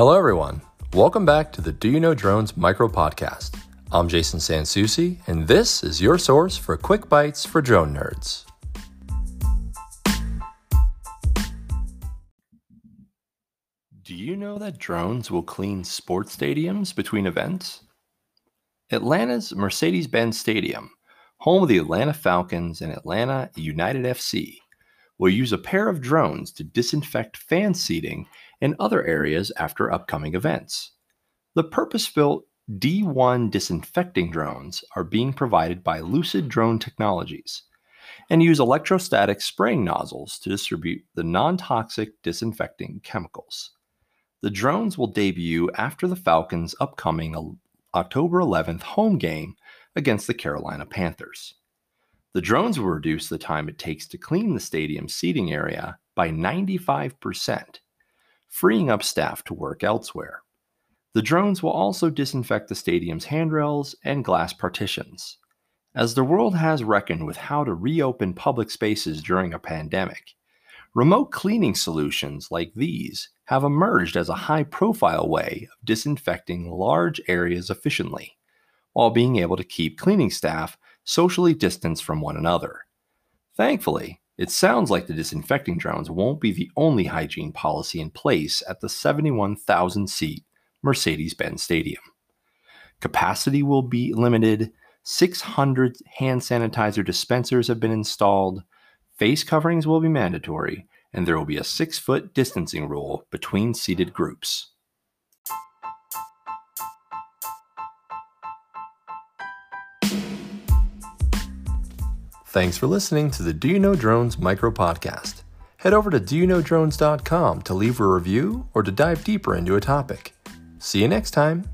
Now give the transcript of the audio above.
Hello, everyone. Welcome back to the Do You Know Drones micro podcast. I'm Jason Sansusi, and this is your source for quick bites for drone nerds. Do you know that drones will clean sports stadiums between events? Atlanta's Mercedes Benz Stadium, home of the Atlanta Falcons and Atlanta United FC, will use a pair of drones to disinfect fan seating and other areas after upcoming events. The purpose built D1 disinfecting drones are being provided by Lucid Drone Technologies and use electrostatic spraying nozzles to distribute the non toxic disinfecting chemicals. The drones will debut after the Falcons' upcoming October 11th home game against the Carolina Panthers. The drones will reduce the time it takes to clean the stadium's seating area by 95%, freeing up staff to work elsewhere. The drones will also disinfect the stadium's handrails and glass partitions. As the world has reckoned with how to reopen public spaces during a pandemic, remote cleaning solutions like these have emerged as a high profile way of disinfecting large areas efficiently, while being able to keep cleaning staff socially distanced from one another. Thankfully, it sounds like the disinfecting drones won't be the only hygiene policy in place at the 71,000 seat Mercedes Benz Stadium. Capacity will be limited, 600 hand sanitizer dispensers have been installed, face coverings will be mandatory, and there will be a six foot distancing rule between seated groups. Thanks for listening to the Do You Know Drones micro podcast. Head over to doyouknowdrones.com to leave a review or to dive deeper into a topic. See you next time.